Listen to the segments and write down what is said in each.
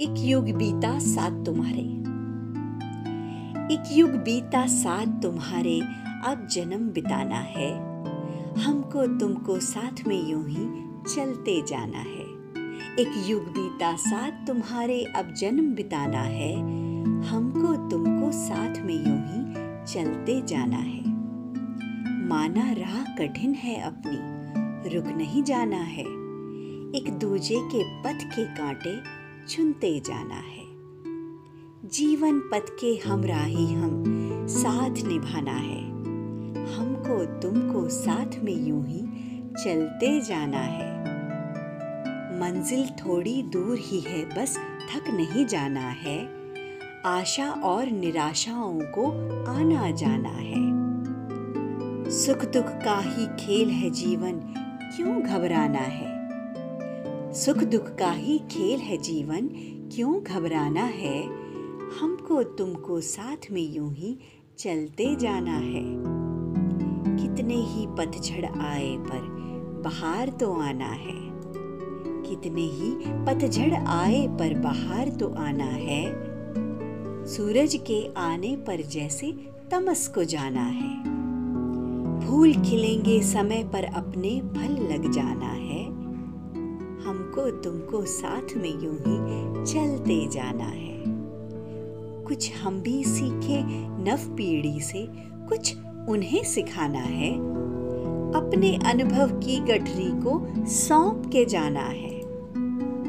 एक युग बीता साथ तुम्हारे। एक युग बीता साथ तुम्हारे, अब जन्म बिताना है। हमको तुमको साथ में यूँ ही चलते जाना है। एक युग बीता साथ तुम्हारे, अब जन्म बिताना है। हमको तुमको साथ में यूँ ही चलते जाना है। माना राह कठिन है अपनी, रुक नहीं जाना है। एक दूजे के पथ के कांटे चुनते जाना है। जीवन पथ के हमराही हम, साथ निभाना है। हमको, तुमको साथ में यूँ ही चलते जाना है। मंजिल थोड़ी दूर ही है, बस थक नहीं जाना है। आशा और निराशाओं को आना जाना है। सुख दुख का ही खेल है जीवन, क्यों घबराना है? सुख दुख का ही खेल है जीवन। क्यों घबराना है? हमको तुमको साथ में यूँ ही चलते जाना है। कितने ही पतझड़ आए पर बाहर तो आना है। कितने ही पतझड़ आए पर बाहर तो आना है। सूरज के आने पर जैसे तमस को जाना है। फूल खिलेंगे समय पर अपने फल लग जाना है। हमको तुमको साथ में यूँ ही चलते जाना है। कुछ हम भी सीखे नव पीढ़ी से, कुछ उन्हें सिखाना है। अपने अनुभव की गठरी को सौंप के जाना है।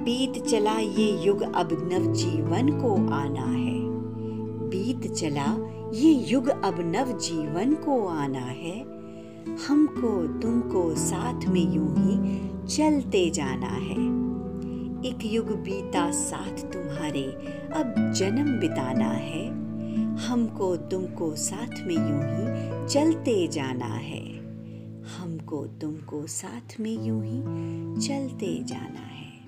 बीत चला ये युग अब नव जीवन को आना है। बीत चला ये युग अब नव जीवन को आना है। हमको तुमको साथ में यूँ ही चलते जाना है। एक युग बीता साथ तुम्हारे, अब जन्म बिताना है। हमको तुमको साथ में यूँ ही चलते जाना है। हमको तुमको साथ में यूँ ही चलते जाना है।